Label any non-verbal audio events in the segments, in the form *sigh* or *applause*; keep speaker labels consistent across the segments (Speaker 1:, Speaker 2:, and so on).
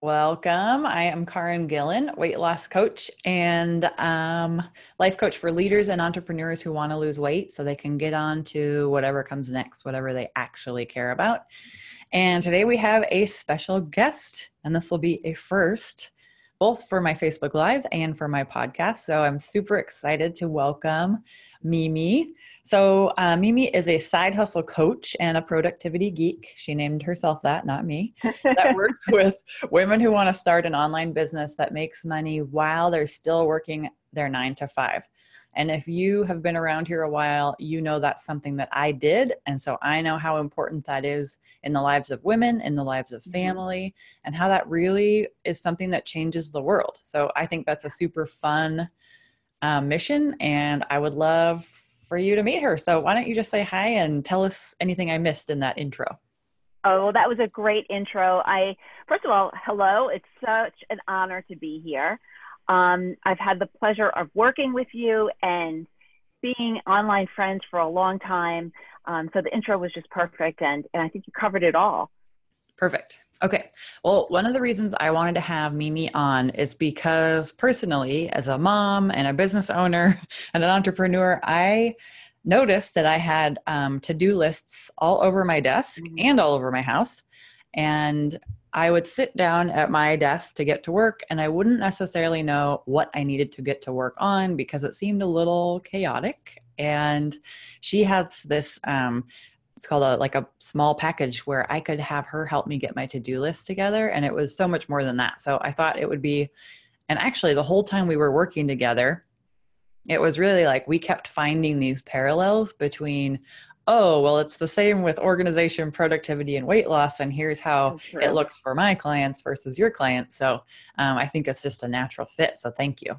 Speaker 1: Welcome. I am Karin Gillen, weight loss coach and um, life coach for leaders and entrepreneurs who want to lose weight so they can get on to whatever comes next, whatever they actually care about. And today we have a special guest, and this will be a first both for my Facebook Live and for my podcast. So I'm super excited to welcome Mimi. So, uh, Mimi is a side hustle coach and a productivity geek. She named herself that, not me. That *laughs* works with women who want to start an online business that makes money while they're still working their nine to five. And if you have been around here a while, you know that's something that I did. And so I know how important that is in the lives of women, in the lives of mm-hmm. family, and how that really is something that changes the world. So I think that's a super fun uh, mission. And I would love for you to meet her. So why don't you just say hi and tell us anything I missed in that intro?
Speaker 2: Oh, well, that was a great intro. I first of all, hello. It's such an honor to be here. Um, I've had the pleasure of working with you and being online friends for a long time. Um, so the intro was just perfect, and, and I think you covered it all.
Speaker 1: Perfect. Okay. Well, one of the reasons I wanted to have Mimi on is because personally, as a mom and a business owner *laughs* and an entrepreneur, I noticed that I had um, to do lists all over my desk mm-hmm. and all over my house. And I would sit down at my desk to get to work and I wouldn't necessarily know what I needed to get to work on because it seemed a little chaotic. And she has this, um, it's called a like a small package where I could have her help me get my to-do list together. And it was so much more than that. So I thought it would be, and actually the whole time we were working together, it was really like we kept finding these parallels between oh, well, it's the same with organization, productivity, and weight loss. And here's how it looks for my clients versus your clients. So um, I think it's just a natural fit. So thank you.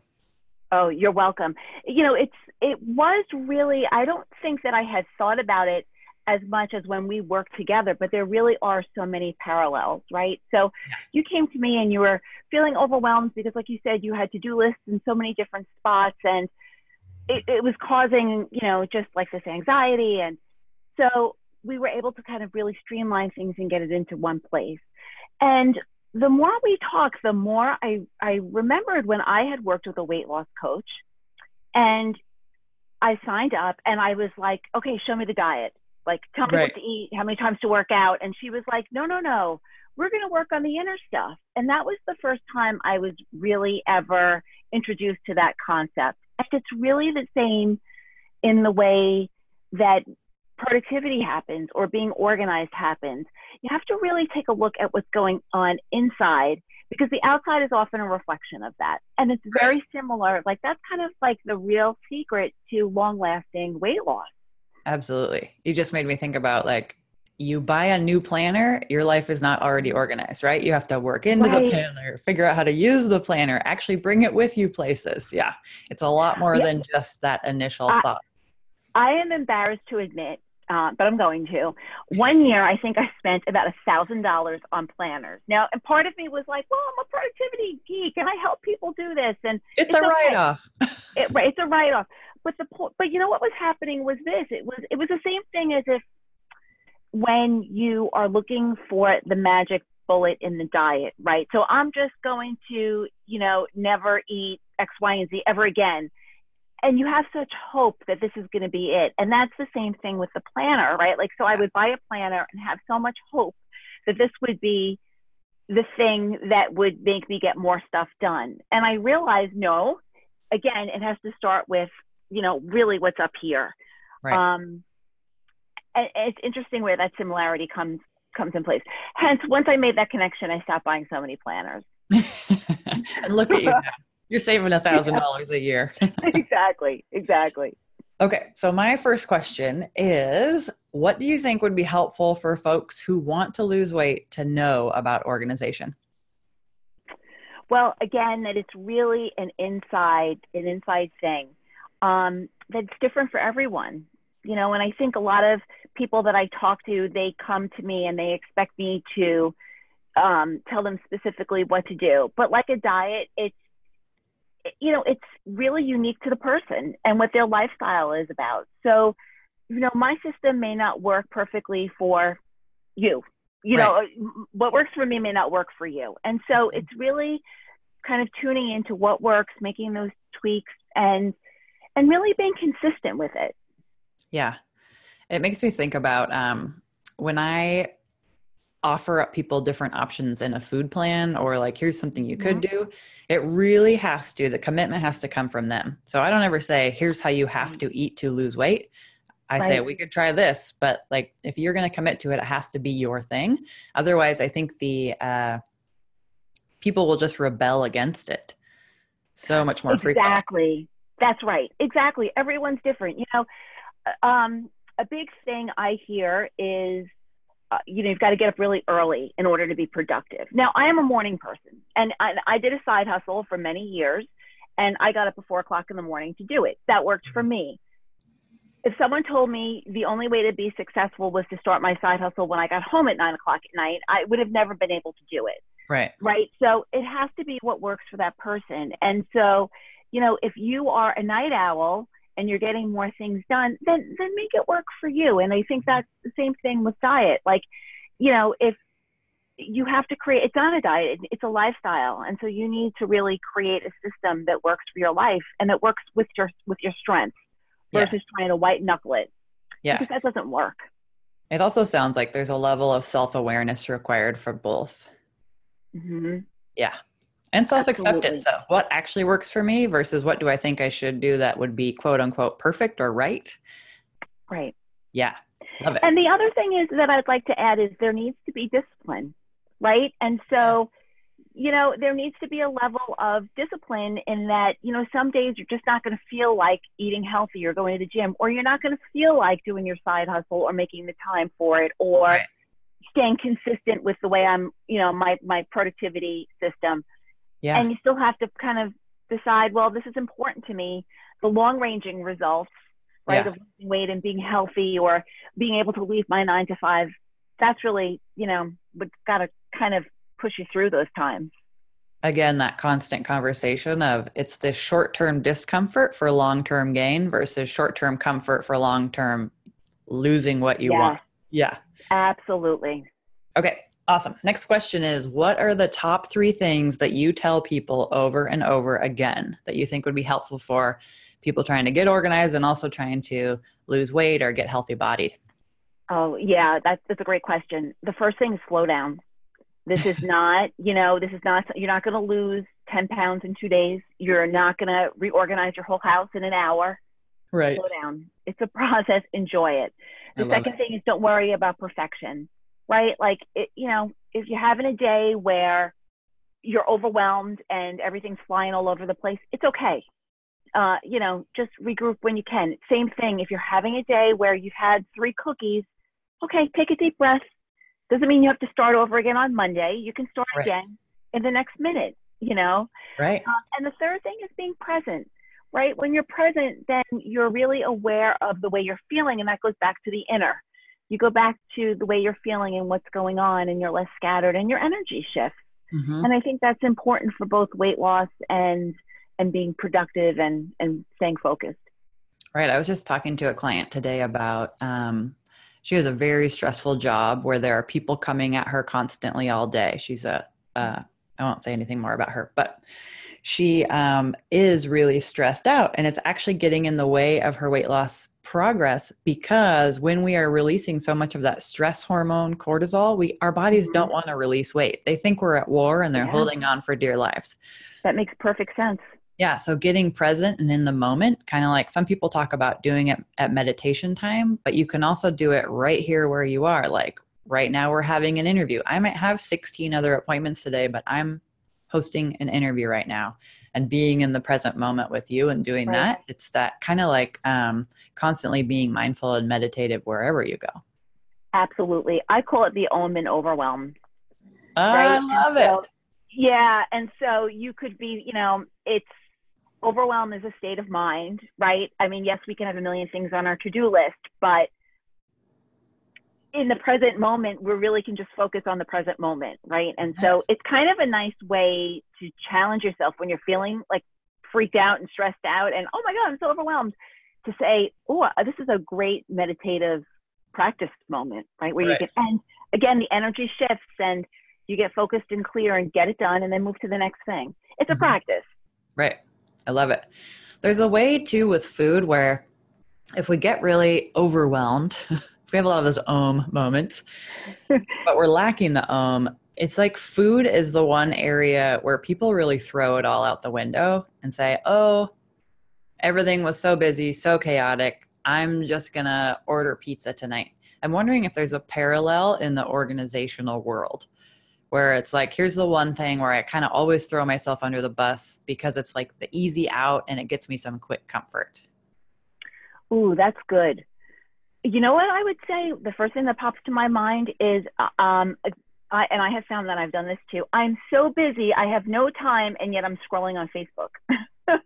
Speaker 2: Oh, you're welcome. You know, it's it was really. I don't think that I had thought about it as much as when we worked together, but there really are so many parallels, right? So yeah. you came to me and you were feeling overwhelmed because, like you said, you had to do lists in so many different spots, and it, it was causing, you know, just like this anxiety and so we were able to kind of really streamline things and get it into one place. And the more we talked, the more I, I remembered when I had worked with a weight loss coach and I signed up and I was like, okay, show me the diet. Like, tell me right. what to eat, how many times to work out. And she was like, no, no, no, we're going to work on the inner stuff. And that was the first time I was really ever introduced to that concept. And it's really the same in the way that productivity happens or being organized happens, you have to really take a look at what's going on inside because the outside is often a reflection of that. And it's very similar. Like that's kind of like the real secret to long lasting weight loss.
Speaker 1: Absolutely. You just made me think about like you buy a new planner, your life is not already organized, right? You have to work into right. the planner, figure out how to use the planner, actually bring it with you places. Yeah. It's a lot more yeah. than just that initial I, thought.
Speaker 2: I am embarrassed to admit uh, but I'm going to. One year, I think I spent about a thousand dollars on planners. Now, and part of me was like, "Well, I'm a productivity geek, and I help people do this." And
Speaker 1: it's, it's a okay. write-off. *laughs*
Speaker 2: it, it's a write-off. But the but you know what was happening was this. It was it was the same thing as if when you are looking for the magic bullet in the diet, right? So I'm just going to, you know, never eat X, Y, and Z ever again and you have such hope that this is going to be it. And that's the same thing with the planner, right? Like, so I would buy a planner and have so much hope that this would be the thing that would make me get more stuff done. And I realized, no, again, it has to start with, you know, really what's up here. Right. Um, and it's interesting where that similarity comes comes in place. Hence, once I made that connection, I stopped buying so many planners.
Speaker 1: and *laughs* look at you. You're saving a thousand dollars a year. *laughs*
Speaker 2: exactly. Exactly.
Speaker 1: Okay. So my first question is what do you think would be helpful for folks who want to lose weight to know about organization?
Speaker 2: Well, again, that it's really an inside, an inside thing. Um, that's different for everyone. You know, and I think a lot of people that I talk to, they come to me and they expect me to um, tell them specifically what to do. But like a diet, it's you know, it's really unique to the person and what their lifestyle is about. So, you know, my system may not work perfectly for you. you right. know what works for me may not work for you and so mm-hmm. it's really kind of tuning into what works making those tweaks and and really being consistent with it
Speaker 1: yeah it makes me think about um, when i offer up people different options in a food plan or like here's something you could mm-hmm. do it really has to the commitment has to come from them so i don't ever say here's how you have mm-hmm. to eat to lose weight i right. say we could try this but like if you're going to commit to it it has to be your thing otherwise i think the uh, people will just rebel against it so much more
Speaker 2: exactly frequently. that's right exactly everyone's different you know uh, um, a big thing i hear is uh, you know, you've got to get up really early in order to be productive. Now, I am a morning person, and I, I did a side hustle for many years, and I got up at four o'clock in the morning to do it. That worked for me. If someone told me the only way to be successful was to start my side hustle when I got home at nine o'clock at night, I would have never been able to do it.
Speaker 1: Right.
Speaker 2: Right. So it has to be what works for that person. And so, you know, if you are a night owl, and you're getting more things done, then then make it work for you. And I think that's the same thing with diet. Like, you know, if you have to create it's not a diet it's a lifestyle and so you need to really create a system that works for your life and that works with your with your strengths versus yeah. trying to white knuckle it
Speaker 1: yeah
Speaker 2: because that doesn't work
Speaker 1: it also sounds like there's a level of self-awareness required for both
Speaker 2: mm-hmm.
Speaker 1: yeah and self-acceptance so what actually works for me versus what do i think i should do that would be quote unquote perfect or right?
Speaker 2: Right.
Speaker 1: Yeah.
Speaker 2: Love it. and the other thing is that i'd like to add is there needs to be discipline right? And so you know there needs to be a level of discipline in that you know some days you're just not going to feel like eating healthy or going to the gym or you're not going to feel like doing your side hustle or making the time for it or right. staying consistent with the way i'm you know my my productivity system
Speaker 1: yeah.
Speaker 2: And you still have to kind of decide, well, this is important to me. The long ranging results, right, yeah. of losing weight and being healthy or being able to leave my nine to five, that's really, you know, what's got to kind of push you through those times.
Speaker 1: Again, that constant conversation of it's this short term discomfort for long term gain versus short term comfort for long term losing what you yes. want. Yeah.
Speaker 2: Absolutely.
Speaker 1: Okay. Awesome. Next question is What are the top three things that you tell people over and over again that you think would be helpful for people trying to get organized and also trying to lose weight or get healthy bodied?
Speaker 2: Oh, yeah, that's, that's a great question. The first thing is slow down. This is *laughs* not, you know, this is not, you're not going to lose 10 pounds in two days. You're not going to reorganize your whole house in an hour.
Speaker 1: Right.
Speaker 2: Slow down. It's a process. Enjoy it. The second it. thing is don't worry about perfection right? Like, it, you know, if you're having a day where you're overwhelmed and everything's flying all over the place, it's okay. Uh, you know, just regroup when you can. Same thing if you're having a day where you've had three cookies, okay, take a deep breath. Doesn't mean you have to start over again on Monday. You can start right. again in the next minute, you know?
Speaker 1: Right. Uh,
Speaker 2: and the third thing is being present, right? When you're present, then you're really aware of the way you're feeling, and that goes back to the inner you go back to the way you're feeling and what's going on and you're less scattered and your energy shifts. Mm-hmm. and i think that's important for both weight loss and and being productive and and staying focused.
Speaker 1: Right. I was just talking to a client today about um, she has a very stressful job where there are people coming at her constantly all day. She's a uh, I won't say anything more about her but she um, is really stressed out and it's actually getting in the way of her weight loss progress because when we are releasing so much of that stress hormone cortisol we our bodies mm-hmm. don't want to release weight they think we're at war and they're yeah. holding on for dear lives
Speaker 2: that makes perfect sense
Speaker 1: yeah so getting present and in the moment kind of like some people talk about doing it at meditation time but you can also do it right here where you are like right now we're having an interview. I might have 16 other appointments today but i'm hosting an interview right now and being in the present moment with you and doing right. that it's that kind of like um, constantly being mindful and meditative wherever you go.
Speaker 2: Absolutely. I call it the om and overwhelm.
Speaker 1: Oh, right? i love so, it.
Speaker 2: Yeah and so you could be you know it's overwhelm is a state of mind right? I mean yes we can have a million things on our to-do list but in the present moment, we really can just focus on the present moment, right? And so yes. it's kind of a nice way to challenge yourself when you're feeling like freaked out and stressed out and, oh my God, I'm so overwhelmed, to say, oh, this is a great meditative practice moment, right? Where
Speaker 1: Right.
Speaker 2: you can, and again, the energy shifts and you get focused and clear and get it done and then move to the next thing. It's a
Speaker 1: Mhm.
Speaker 2: practice.
Speaker 1: Right. I love it. There's a way too with food where if we get really overwhelmed, *laughs* we have a lot of those om moments, but we're lacking the om. It's like food is the one area where people really throw it all out the window and say, oh, everything was so busy, so chaotic. I'm just going to order pizza tonight. I'm wondering if there's a parallel in the organizational world where it's like here's the one thing where I kind of always throw myself under the bus because it's like the easy out and it gets me some quick comfort.
Speaker 2: Ooh, that's good. You know what I would say? The first thing that pops to my mind is, uh, um, I, and I have found that I've done this too. I'm so busy, I have no time, and yet I'm scrolling on Facebook.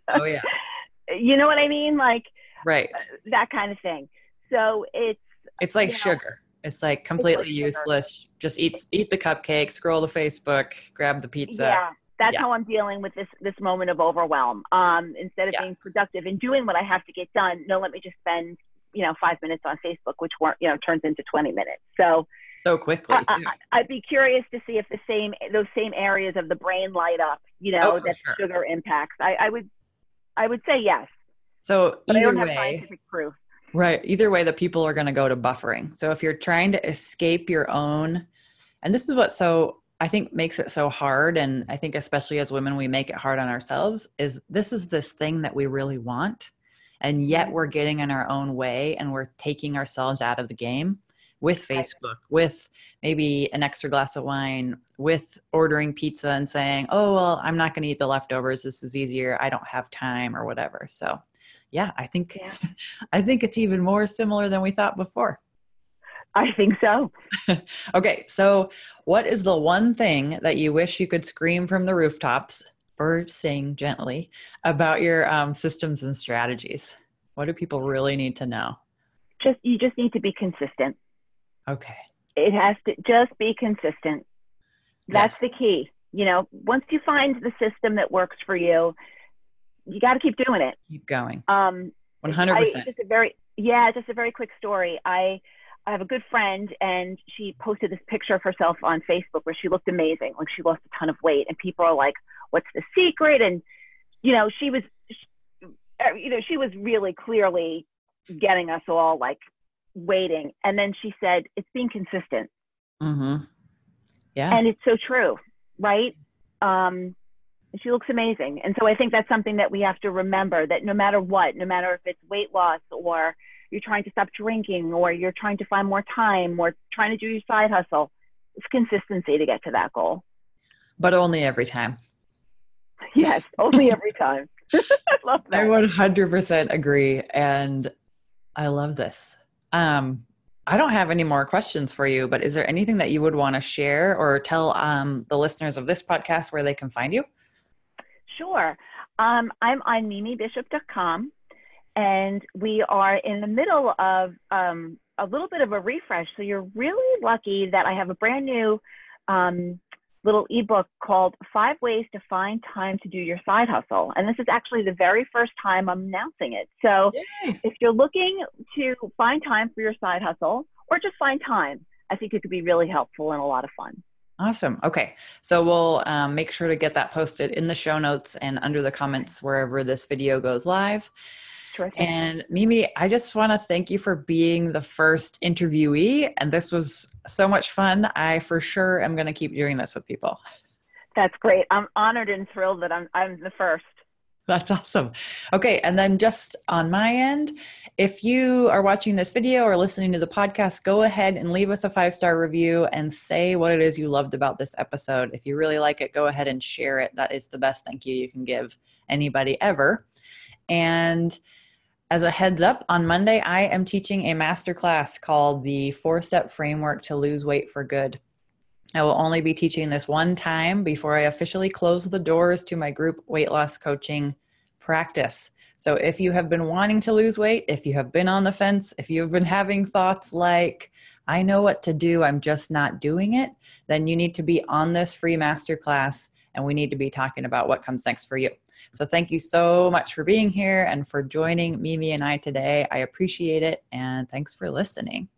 Speaker 1: Oh yeah. *laughs*
Speaker 2: you know what I mean? Like
Speaker 1: Right.
Speaker 2: that kind of thing. So it's
Speaker 1: It's like
Speaker 2: you know,
Speaker 1: sugar. It's like completely
Speaker 2: sugar.
Speaker 1: useless. Just eat eat the cupcake, scroll the Facebook, grab the pizza.
Speaker 2: yeah, that's
Speaker 1: Yeah.
Speaker 2: how I'm dealing with this this moment of overwhelm. Um, instead of
Speaker 1: Yeah.
Speaker 2: being productive and doing what I have to get done, no, let me just spend you know five minutes on Facebook, which weren't you know turns into 20 minutes. So
Speaker 1: So quickly
Speaker 2: I, I'd be curious to see if the same those same areas of the brain light up. You know
Speaker 1: Oh,
Speaker 2: that
Speaker 1: sure.
Speaker 2: sugar impacts. I, I would I would say yes,
Speaker 1: So
Speaker 2: but
Speaker 1: either way,
Speaker 2: scientific proof.
Speaker 1: Right. Either way, the people are going to go to buffering. So if you're trying to escape your own, and this is what so I think makes it so hard, and I think especially as women, we make it hard on ourselves, is this is this thing that we really want. And yet mm-hmm. we're getting in our own way and we're taking ourselves out of the game with Facebook, with maybe an extra glass of wine, with ordering pizza and saying, oh, well, I'm not going to eat the leftovers. This is easier. I don't have time or whatever. So, yeah, I think
Speaker 2: Yeah. *laughs*
Speaker 1: I think it's even more similar than we thought before.
Speaker 2: I think so. *laughs*
Speaker 1: Okay, so what is the one thing that you wish you could scream from the rooftops or sing gently about your um, systems and strategies? What do people really need to know?
Speaker 2: Just you just need to be consistent.
Speaker 1: Okay.
Speaker 2: it has to just be consistent. That's the key. You know, once you find the system that works for you, you got to keep doing it.
Speaker 1: Keep going.
Speaker 2: Um,
Speaker 1: 100%.
Speaker 2: I, just a very yeah, just a very quick story. I I have a good friend, and she posted this picture of herself on Facebook where she looked amazing, like she lost a ton of weight, and people are like, "What's the secret?" And you know, she was, uh, you know, she was really clearly getting us all like waiting. And then she said, "It's being consistent."
Speaker 1: Mm-hmm. Yeah.
Speaker 2: and it's so true right um she looks amazing and so i think that's something that we have to remember that no matter what no matter if it's weight loss or you're trying to stop drinking or you're trying to find more time or trying to do your side hustle it's consistency to get to that goal
Speaker 1: but only every time. *laughs*
Speaker 2: yes only every time *laughs* i love that.
Speaker 1: I 100% agree. And I love this. Um, I don't have any more questions for you, but is there anything that you would want to share or tell um, the listeners of this podcast where they can find you?
Speaker 2: Sure. Um, I'm on mimibishop.com, and we are in the middle of um, a little bit of a refresh. So you're really lucky that I have a brand new um, little ebook called Five Ways to Find Time to Do Your Side Hustle. And this is actually the very first time I'm announcing it. So
Speaker 1: Yay.
Speaker 2: if you're looking to find time for your side hustle or just find time, I think it could be really helpful and a lot of fun.
Speaker 1: Awesome. Okay. So we'll um, make sure to get that posted in the show notes and under the comments wherever this video goes live.
Speaker 2: Sure thing.
Speaker 1: And Mimi, I just want to thank you for being the first interviewee. And this was so much fun. I for sure am going to keep doing this with people.
Speaker 2: That's great. I'm honored and thrilled that I'm, I'm the first.
Speaker 1: That's awesome. Okay. And then just on my end, if you are watching this video or listening to the podcast, go ahead and leave us a five star review and say what it is you loved about this episode. If you really like it, go ahead and share it. That is the best thank you you can give anybody ever. And as a heads up, on Monday, I am teaching a masterclass called the Four Step Framework to Lose Weight for Good. I will only be teaching this one time before I officially close the doors to my group weight loss coaching practice. So, if you have been wanting to lose weight, if you have been on the fence, if you've been having thoughts like, I know what to do, I'm just not doing it, then you need to be on this free masterclass and we need to be talking about what comes next for you. So thank you so much for being here and for joining Mimi and I today. I appreciate it and thanks for listening.